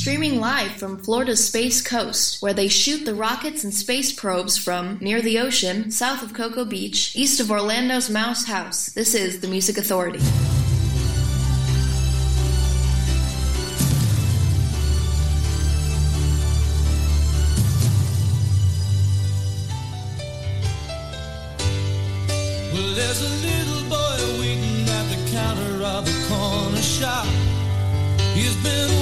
streaming live from Florida's Space Coast, where they shoot the rockets and space probes from near the ocean, south of Cocoa Beach, east of Orlando's Mouse House. This is the Music Authority. There's a little boy waiting at the counter of a corner shop. He's been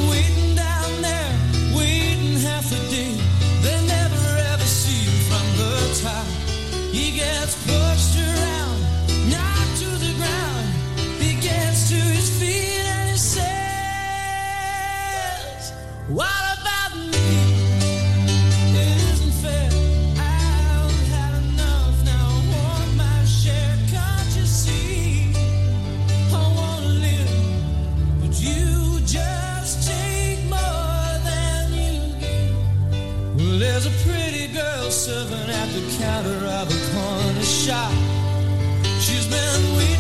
serving at the counter of a corner shop. She's been waiting.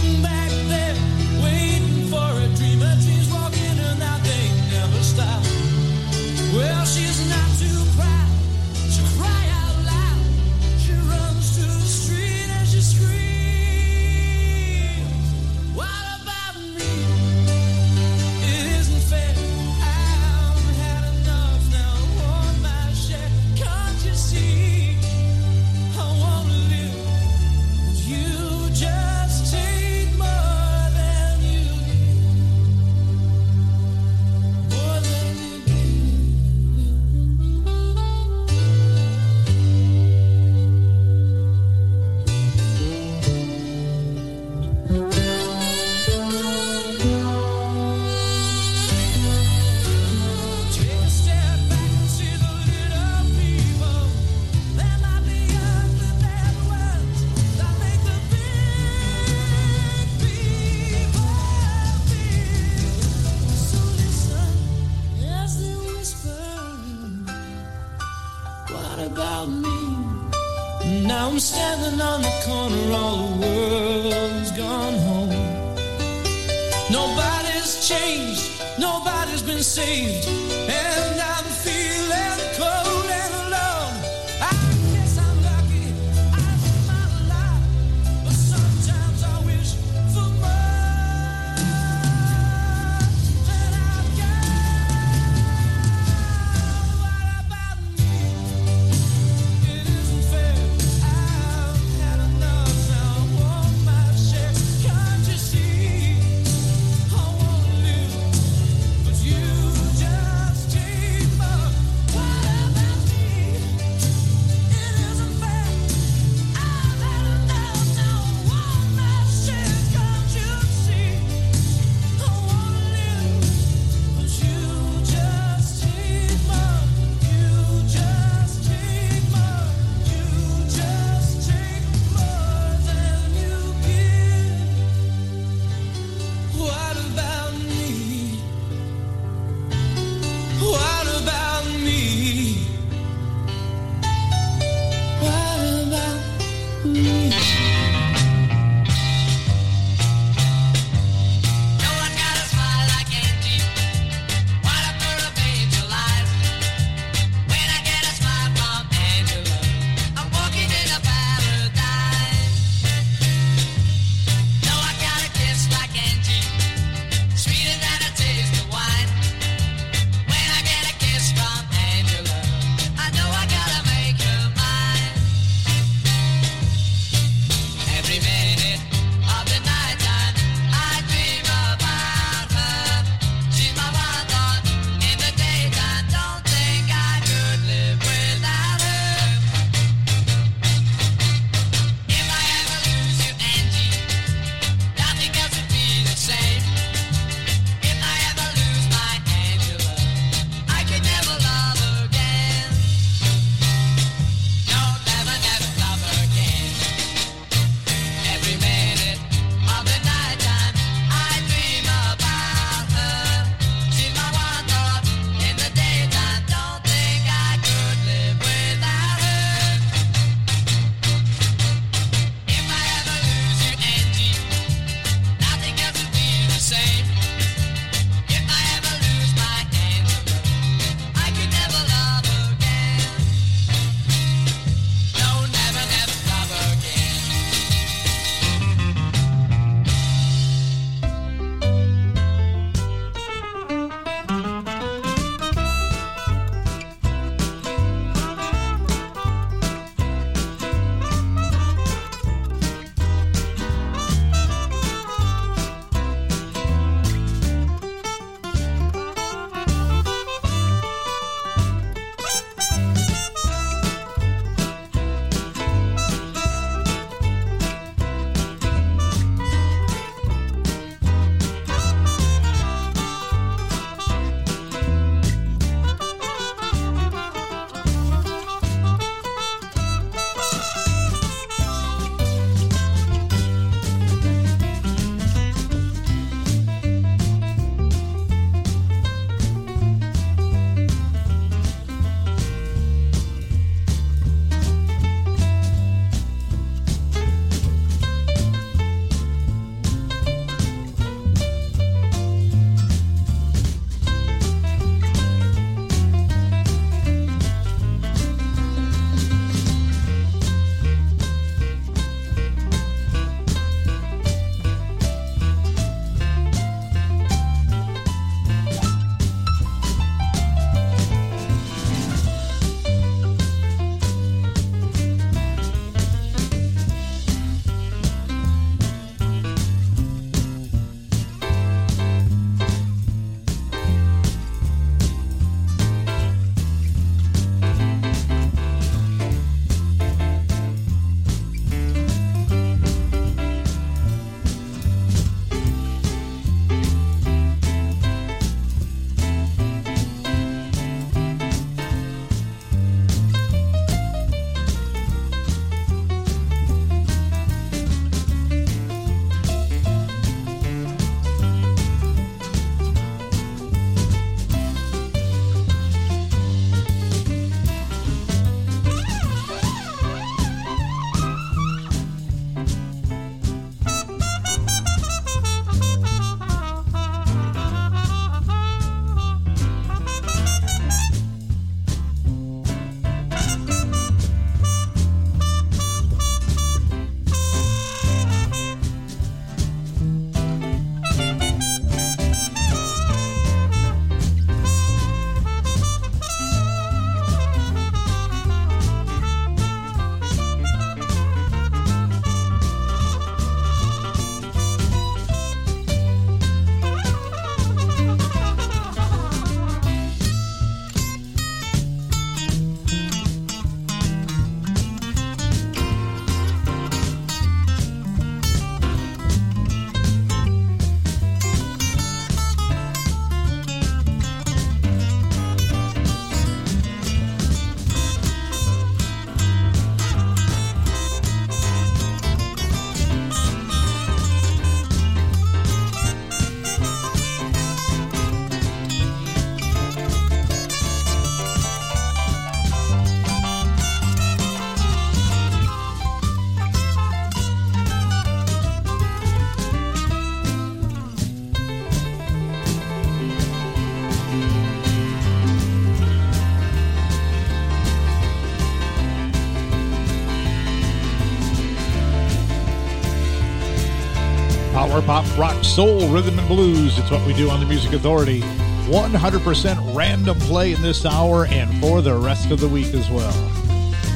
Power pop, rock, soul, rhythm, and blues. It's what we do on the Music Authority. 100% random play in this hour and for the rest of the week as well.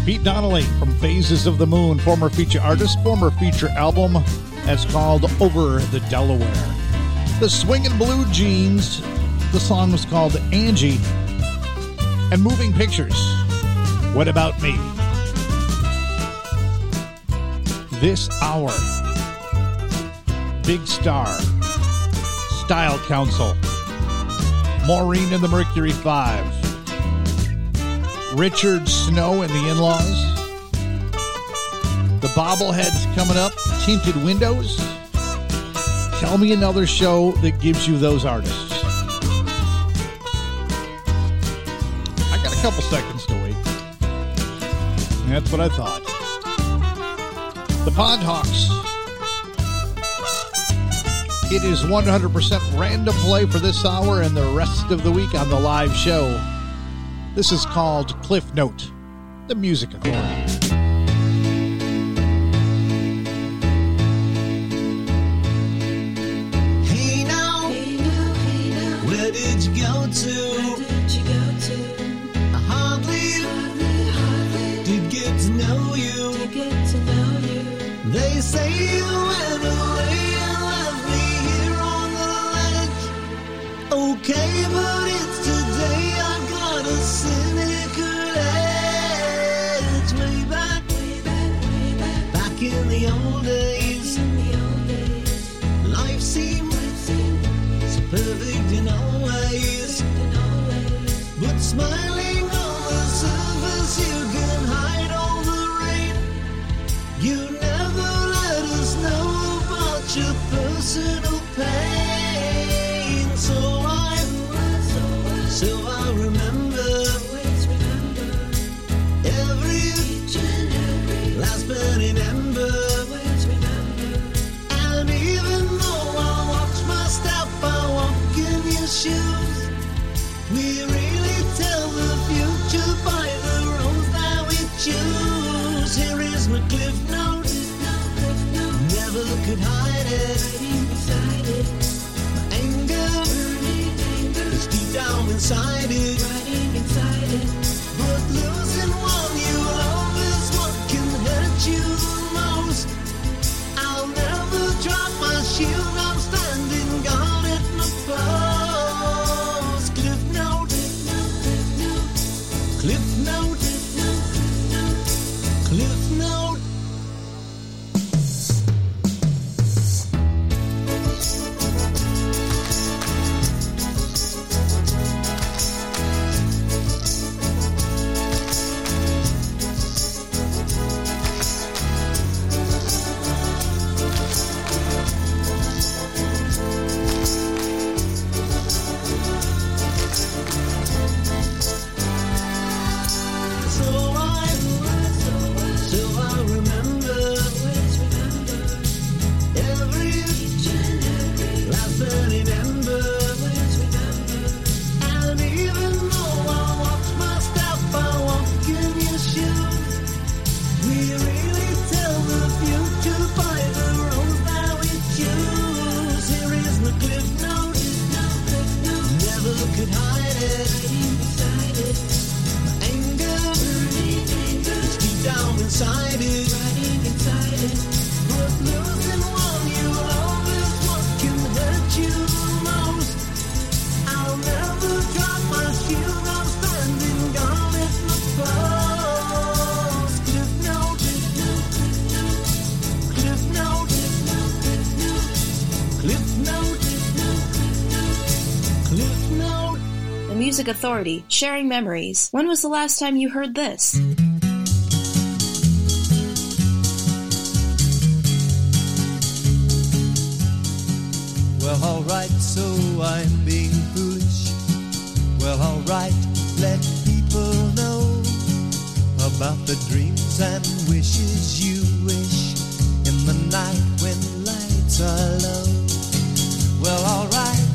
Pete Donnelly from Phases of the Moon, former feature artist, former feature album that's called Over the Delaware. The Swingin' Blue Jeans, the song was called Angie. And Moving Pictures, What About Me? This hour, Big Star, Style Council, Maureen and the Mercury Five, Richard Snow and the In Laws, the Bobbleheads coming up, Tinted Windows. Tell me another show that gives you those artists. I got a couple seconds to wait. That's what I thought. The Pond Hawks. It is 100% random play for this hour and the rest of the week on the live show. This is called Cliff Note, the Music Authority. Choose. Here is my cliff note. Never could hide it. My anger is deep down inside it. Music Authority, sharing memories. When was the last time you heard this? Well, alright, so I'm being foolish. Well, alright, let people know about the dreams and wishes you wish in the night when lights are low. Well, alright,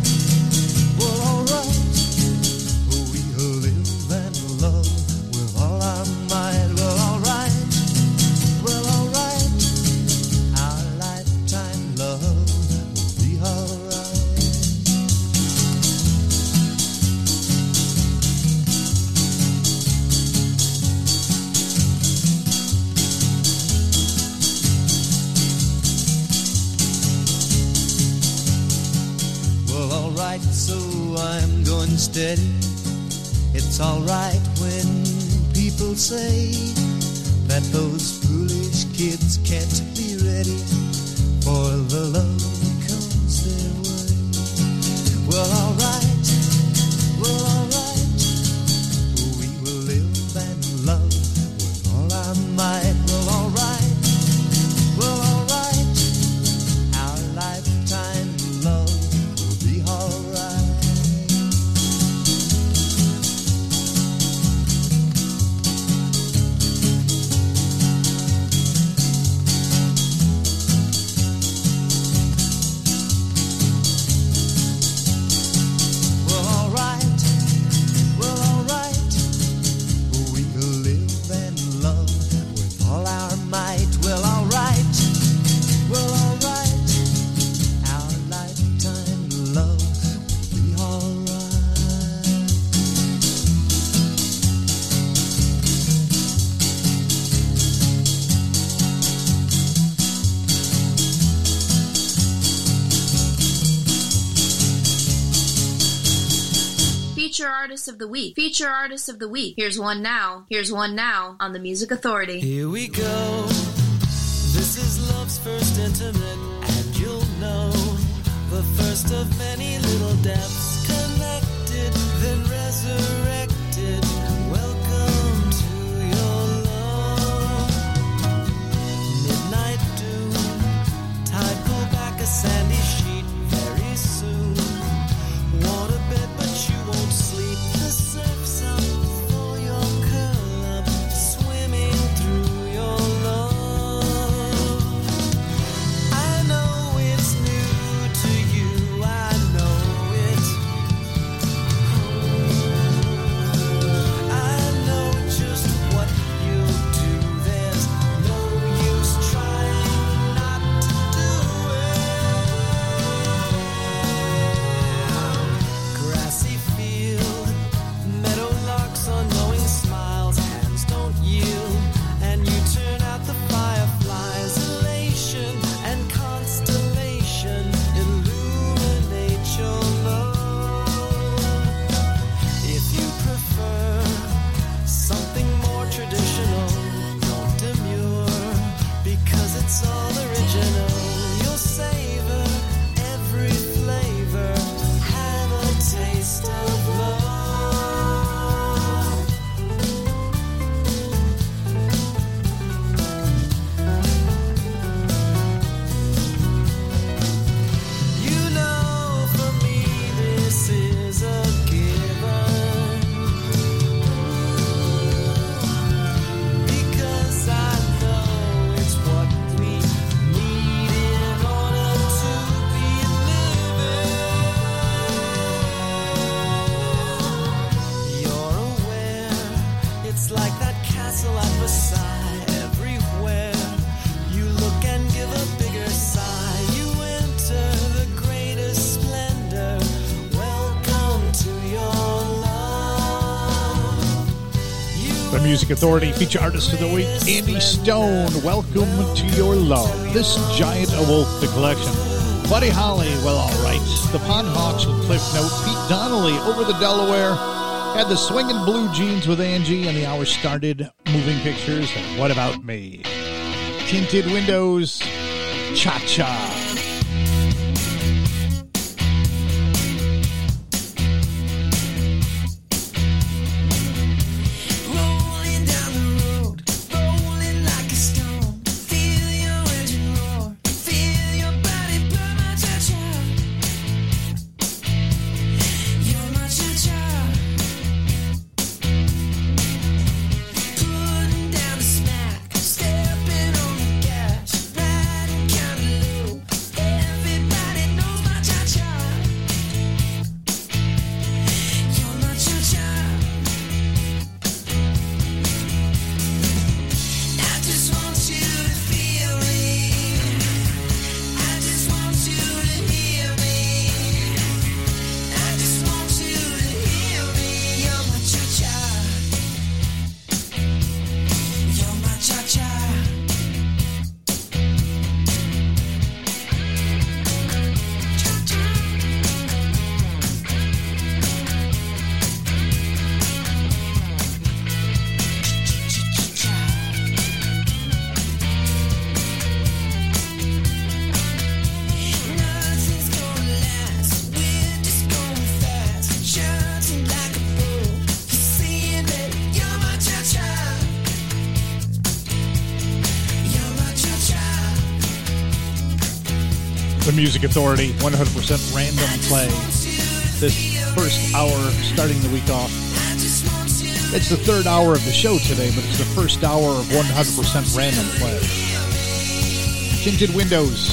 It's alright when people say that those foolish kids can't be ready for the love that comes their way. Well, alright, Artist of the Week. Feature Artist of the Week. Here's one now. Here's one now on the Music Authority. Here we go. This is love's first intimate, and you'll know the first of many little deaths connected, then resurrected. Music Authority feature artist of the week, Andy Stone. Welcome to your love. This giant awoke the collection. Buddy Holly, well, all right. The Pond Hawks with Cliff Note. Pete Donnelly over the Delaware. Had the swinging blue jeans with Angie, and the hour started. Moving pictures. And what about me? Tinted windows. Cha cha. Music Authority, 100% random play. This first hour, starting the week off. It's the third hour of the show today, but it's the first hour of 100% random play. Tinted Windows,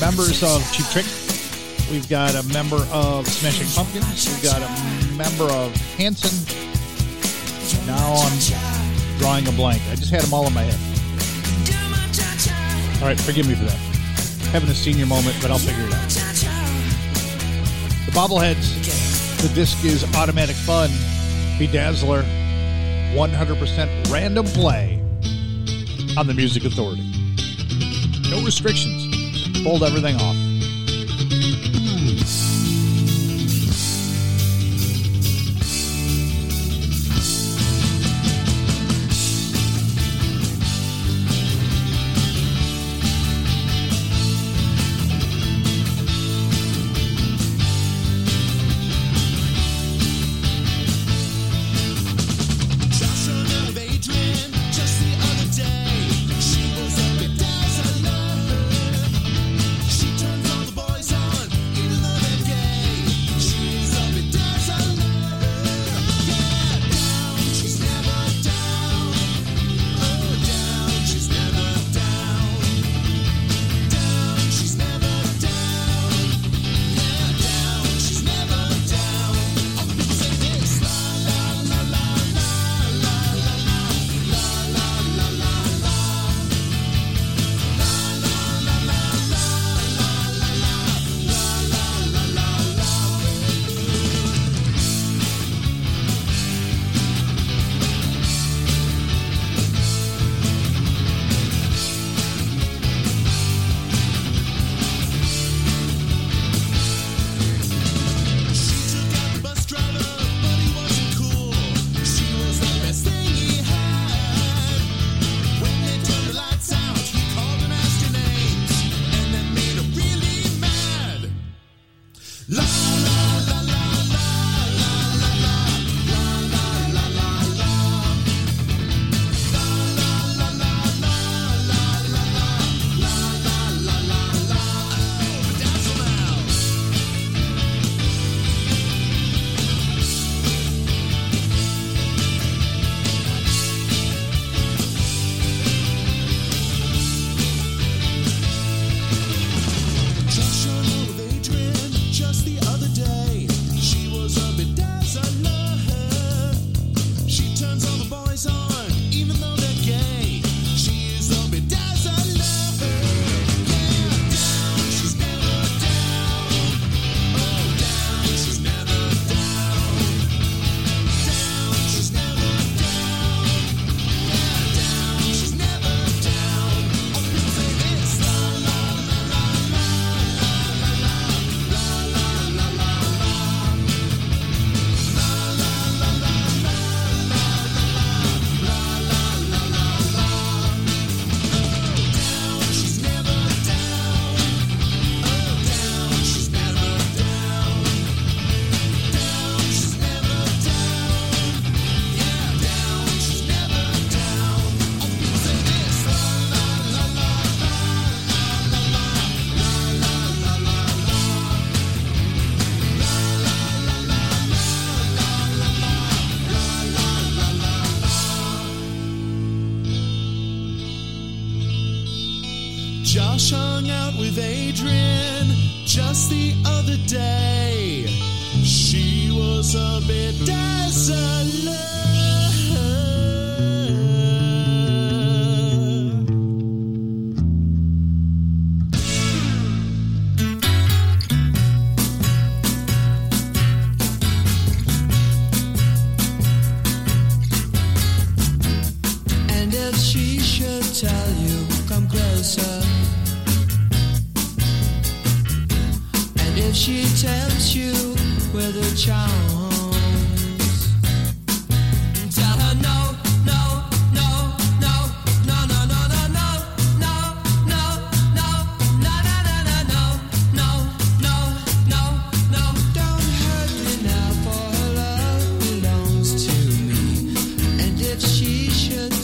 members of Cheap Trick. We've got a member of Smashing Pumpkins. We've got a member of Hanson. Now I'm drawing a blank. I just had them all in my head. All right, forgive me for that having a senior moment, but I'll figure it out. The bobbleheads. The disc is Automatic Fun, Bedazzler, 100% random play on the Music Authority. No restrictions. Fold everything off.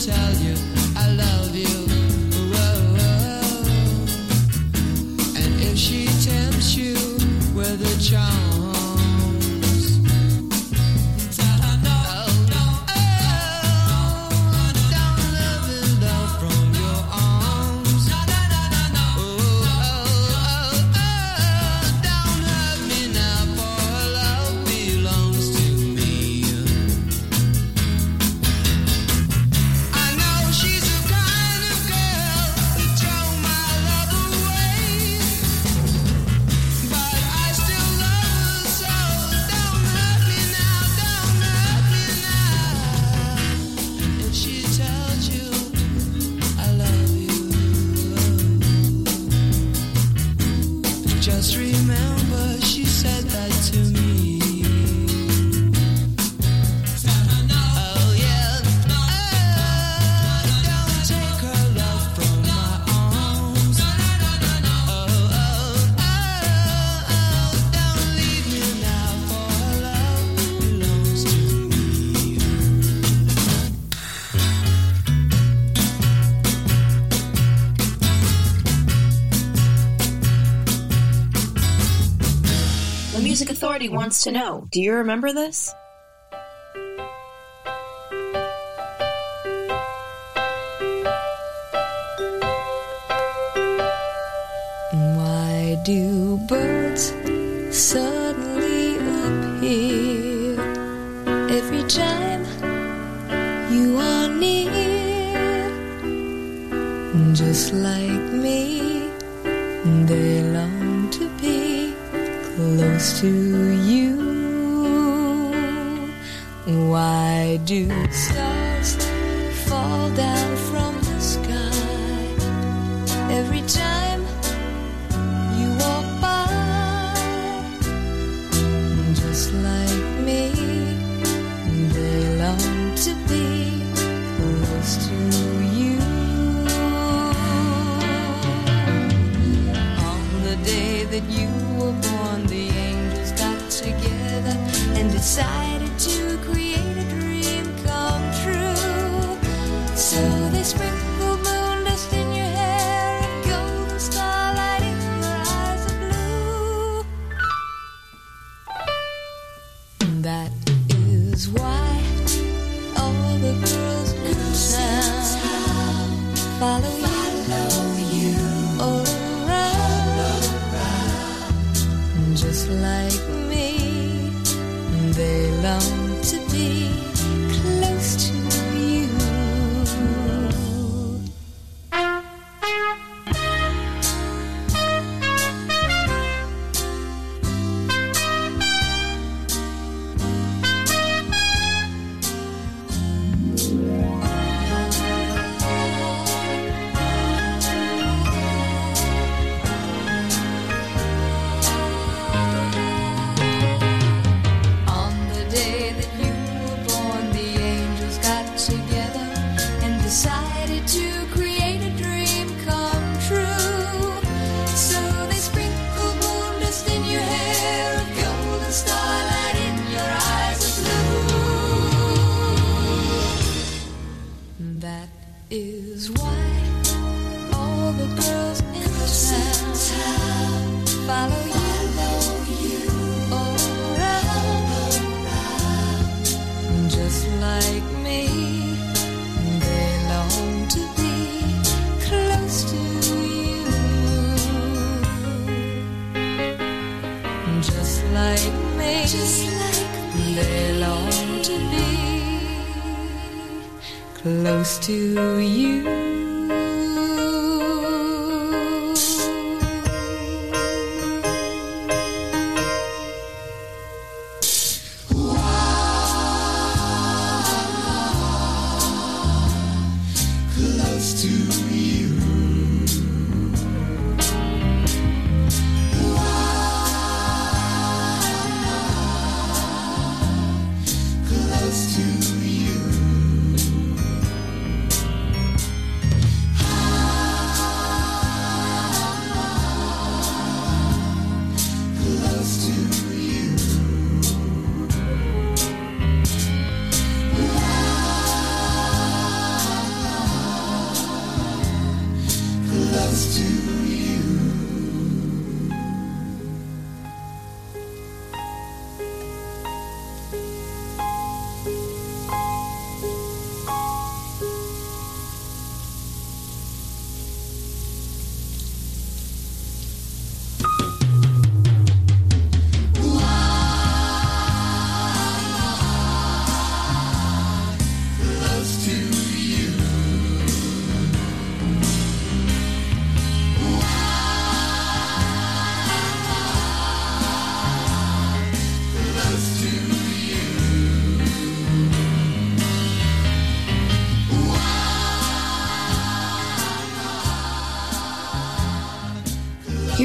tell you. wants to know Do you remember this? Why do birds suddenly appear every time you are near? Just like me, they long close to you. Why do stars fall down from the sky every time? side. is why all the girls in the town follow you. close to you.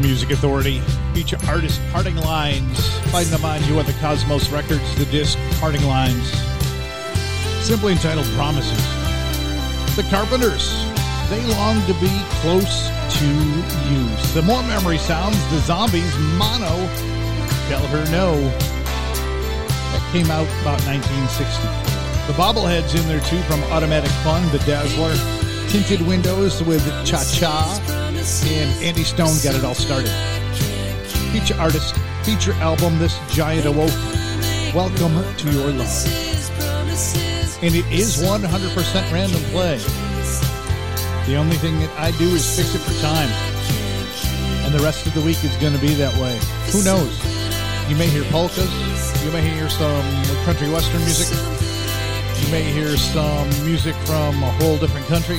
Music Authority feature artist Parting Lines. Find them on You Are the Cosmos Records, the disc Parting Lines. Simply entitled Promises. The Carpenters. They long to be close to you. The more memory sounds. The Zombies, Mono. Tell her no. That came out about 1960. The Bobbleheads in there too from Automatic Fun, The Dazzler. Tinted Windows with Cha Cha. And Andy Stone got it all started. Feature artist, feature album, This Giant Awoke. Welcome to your love. And it is 100% random play. The only thing that I do is fix it for time. And the rest of the week is going to be that way. Who knows? You may hear polkas. You may hear some country western music. You may hear some music from a whole different country.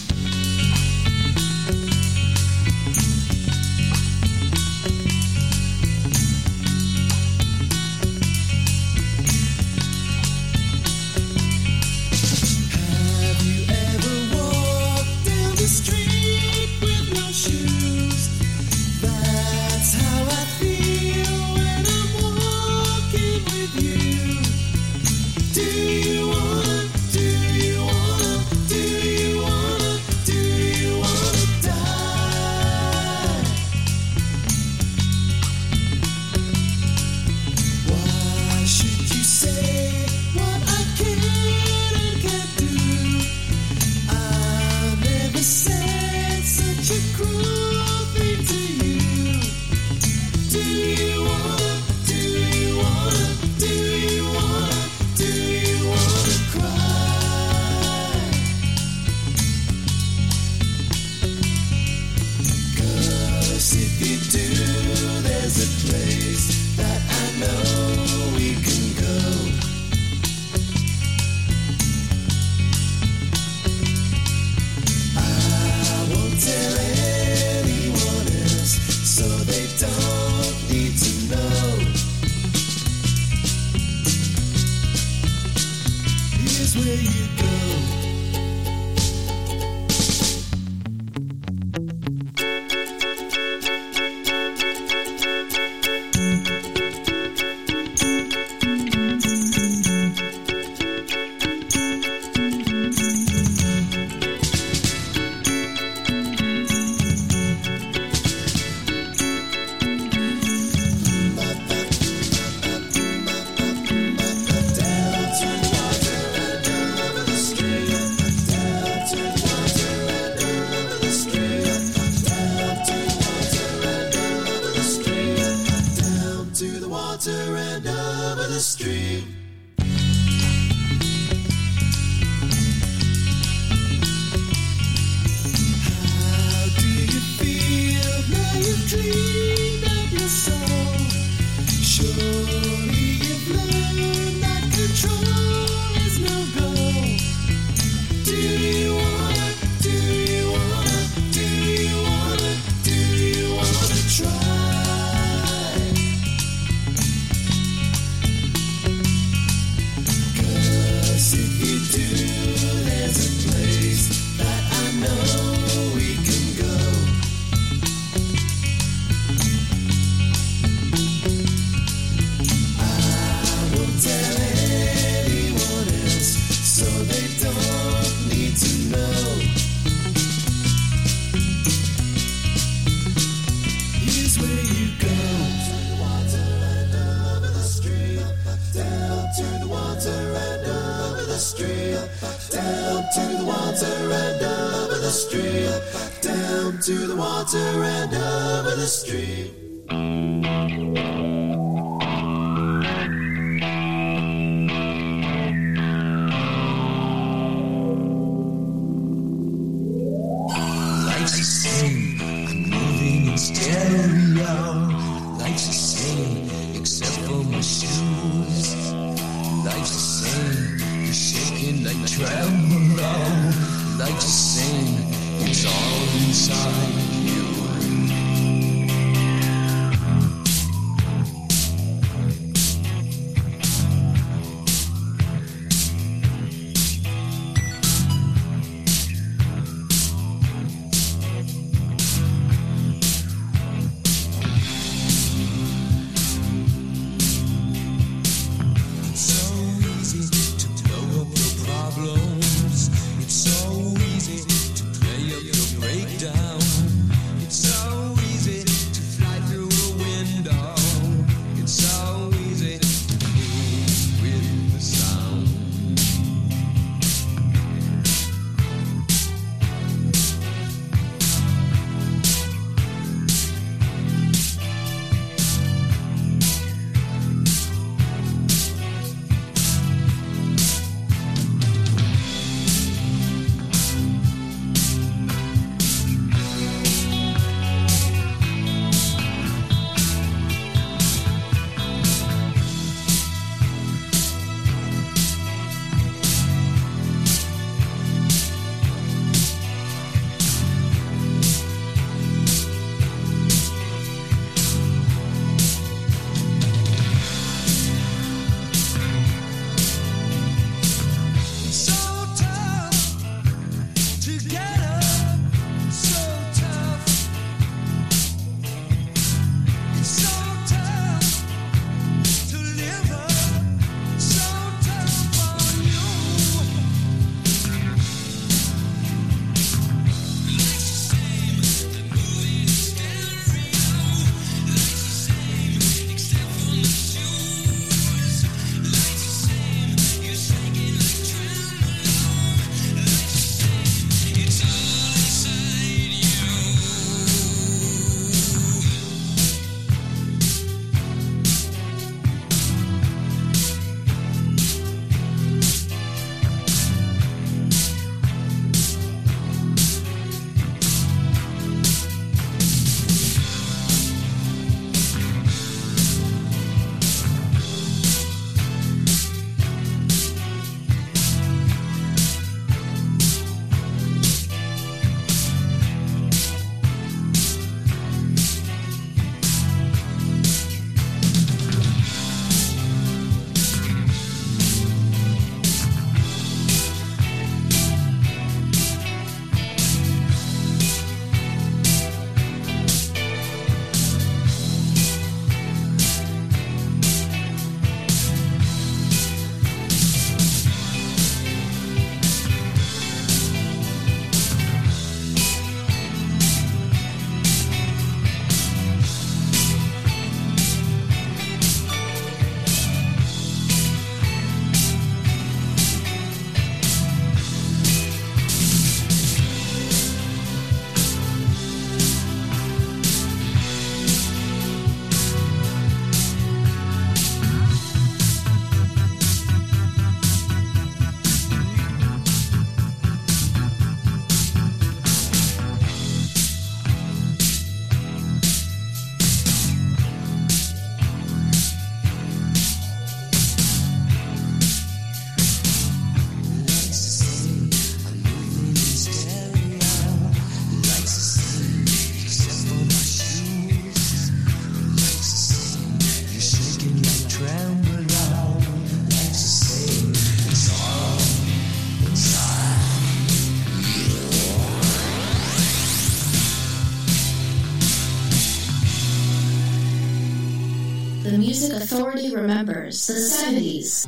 The Music Authority remembers the 70s.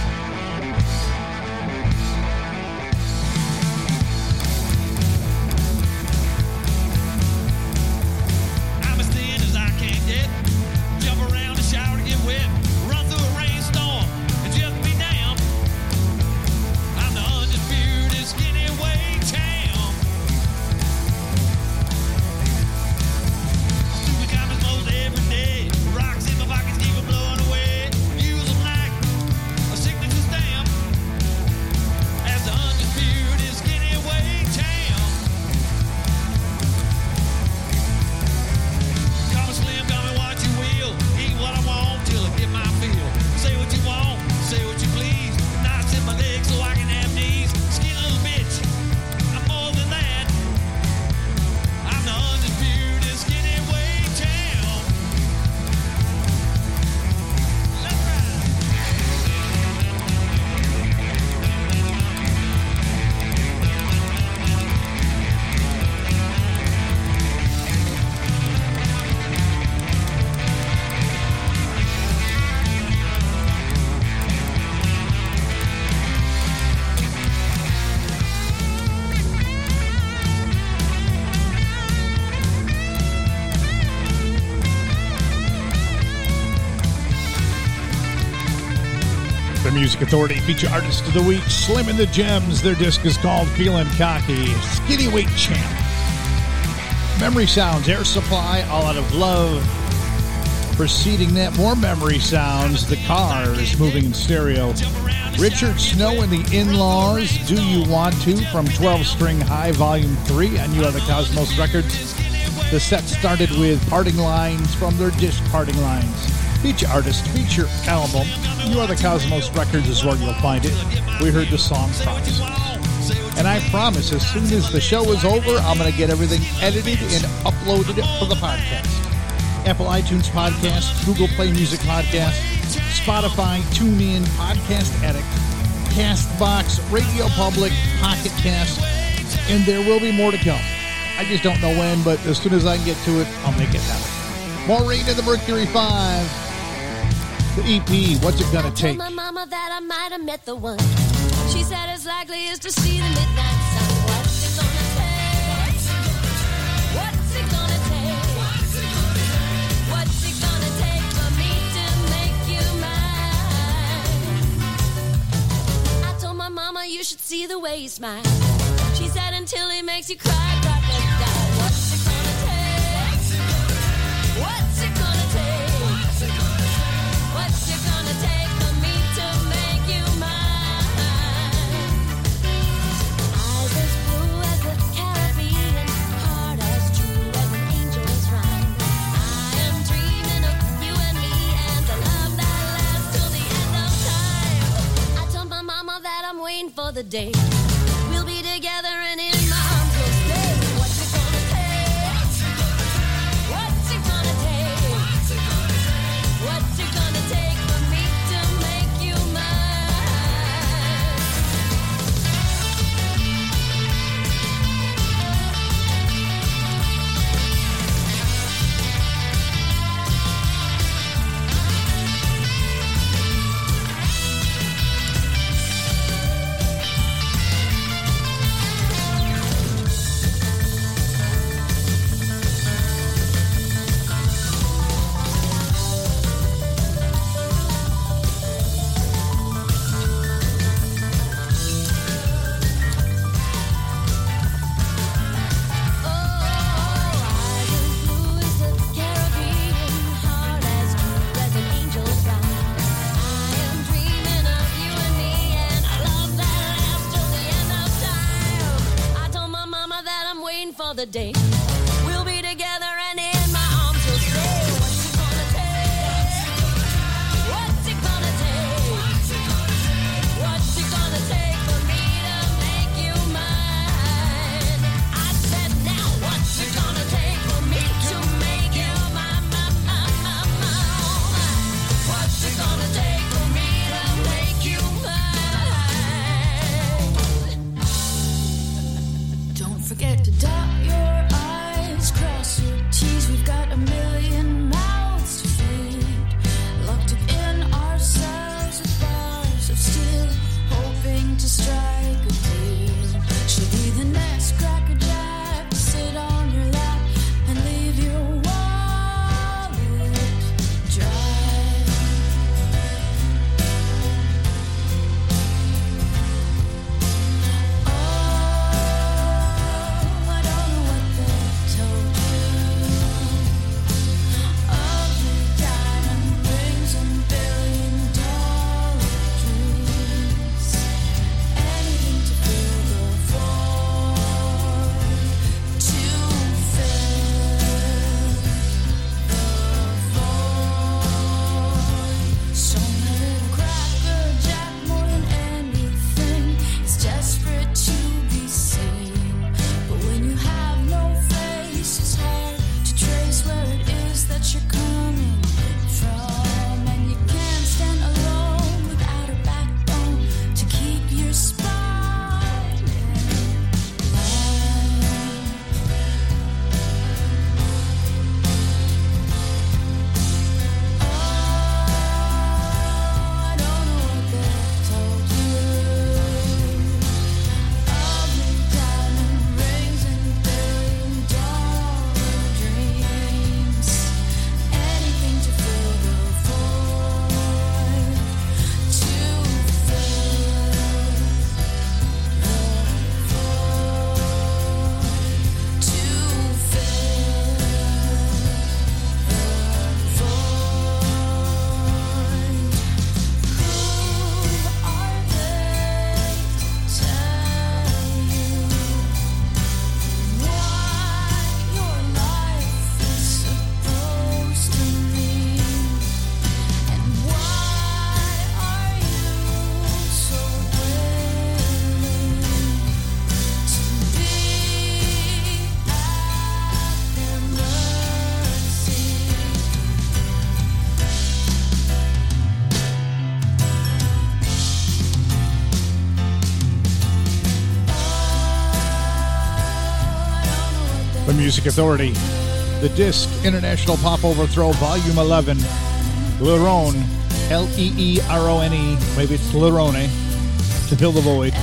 Authority feature artist of the week, Slim and the Gems. Their disc is called Feelin' Cocky. Skinny Weight Champ. Memory Sounds, Air Supply, All Out of Love. Preceding that, more memory sounds. The Cars, moving in stereo. Richard Snow and the In Laws, Do You Want to, from 12 String High, Volume 3 on You Are the Cosmos Records. The set started with Parting Lines from their disc Parting Lines. Feature artist, feature album. You Are the Cosmos Records is where you'll find it. We heard the song Promises. And I promise, as soon as the show is over, I'm going to get everything edited and uploaded for the podcast. Apple iTunes Podcast, Google Play Music Podcast, Spotify, TuneIn, Podcast Addict, Castbox, Radio Public, Pocket Cast, and there will be more to come. I just don't know when, but as soon as I can get to it, I'll make it happen. Maureen and the Mercury 5. The EP, What's It Gonna I Take? told my mama that I might have met the one. She said as likely as to see the midnight sun. What's it gonna take? What's it gonna take? What's it gonna take for me to make you mine? I told my mama you should see the way he smiles. She said until he makes you cry, crocodile. What's for the day. We'll be together Music Authority. The disc International Pop Overthrow Volume 11. Leerone, L E E R O N E, maybe it's Lerone, to fill the void.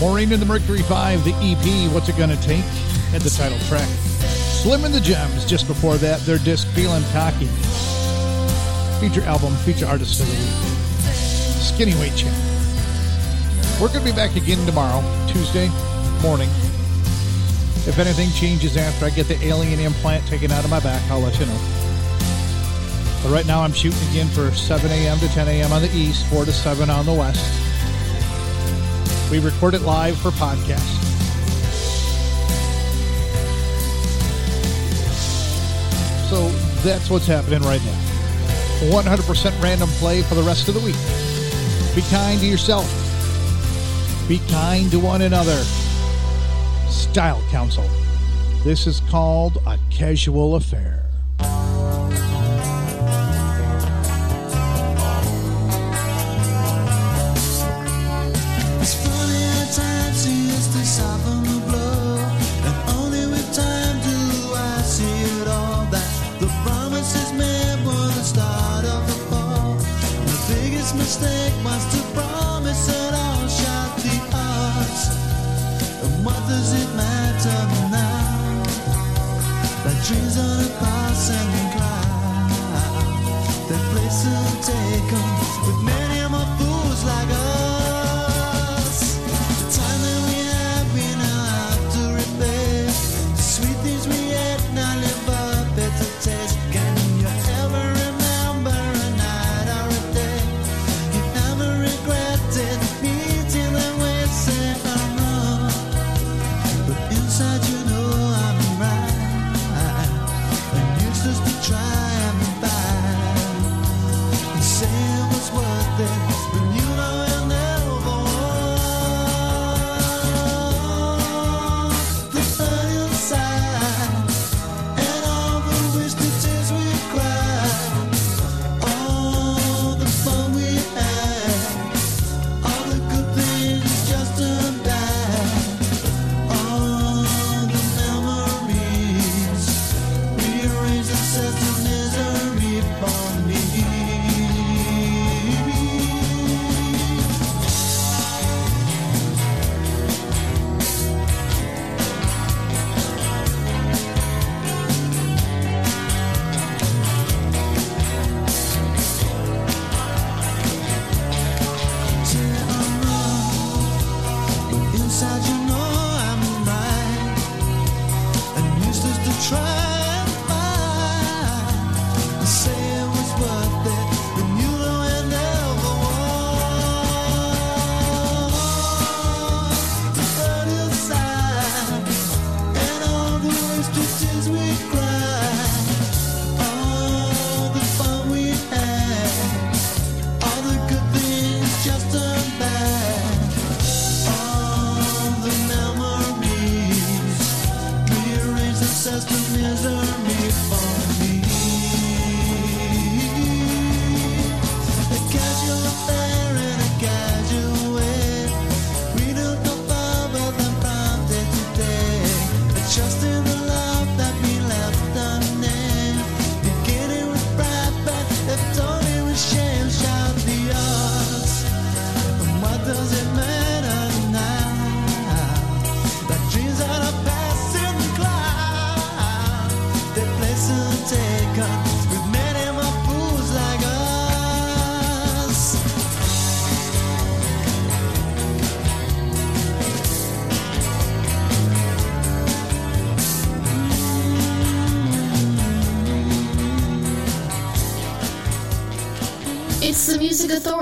Maureen and the Mercury 5, the EP, What's It Gonna Take, and the title track. Slim and the Gems, just before that, their disc Feeling Cocky. Feature album, feature artist of the week. Skinny Weight Champ. We're going to be back again tomorrow, Tuesday morning. If anything changes after I get the alien implant taken out of my back, I'll let you know. But right now I'm shooting again for 7 a.m. to 10 a.m. on the east, 4 to 7 on the west. We record it live for podcast. So that's what's happening right now. 100% random play for the rest of the week. Be kind to yourself. Be kind to one another. Style Council. This is called a casual affair.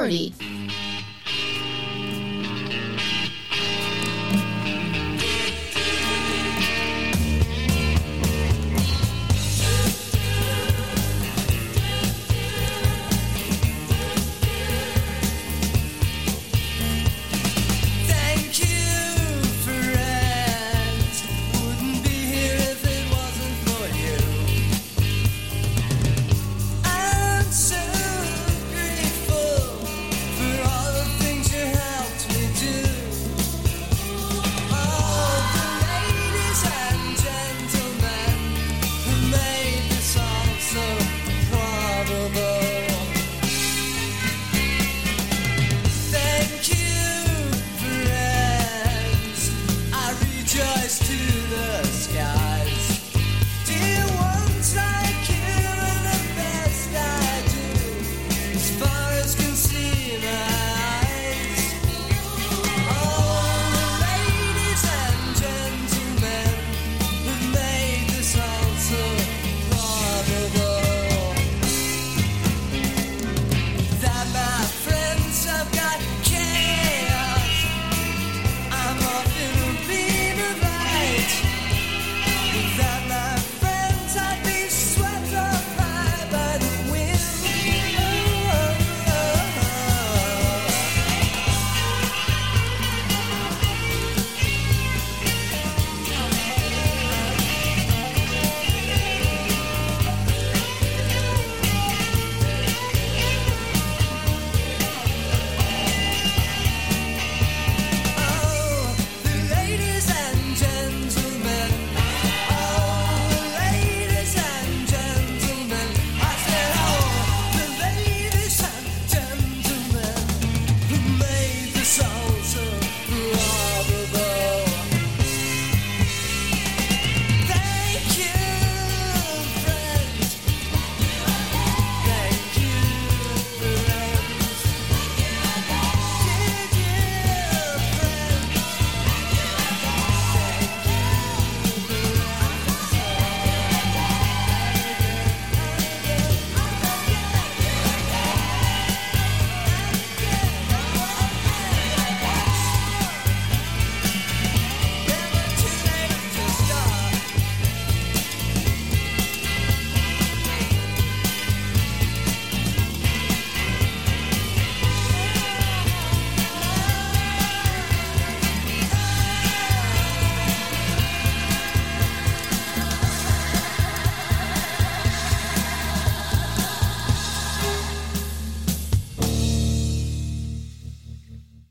30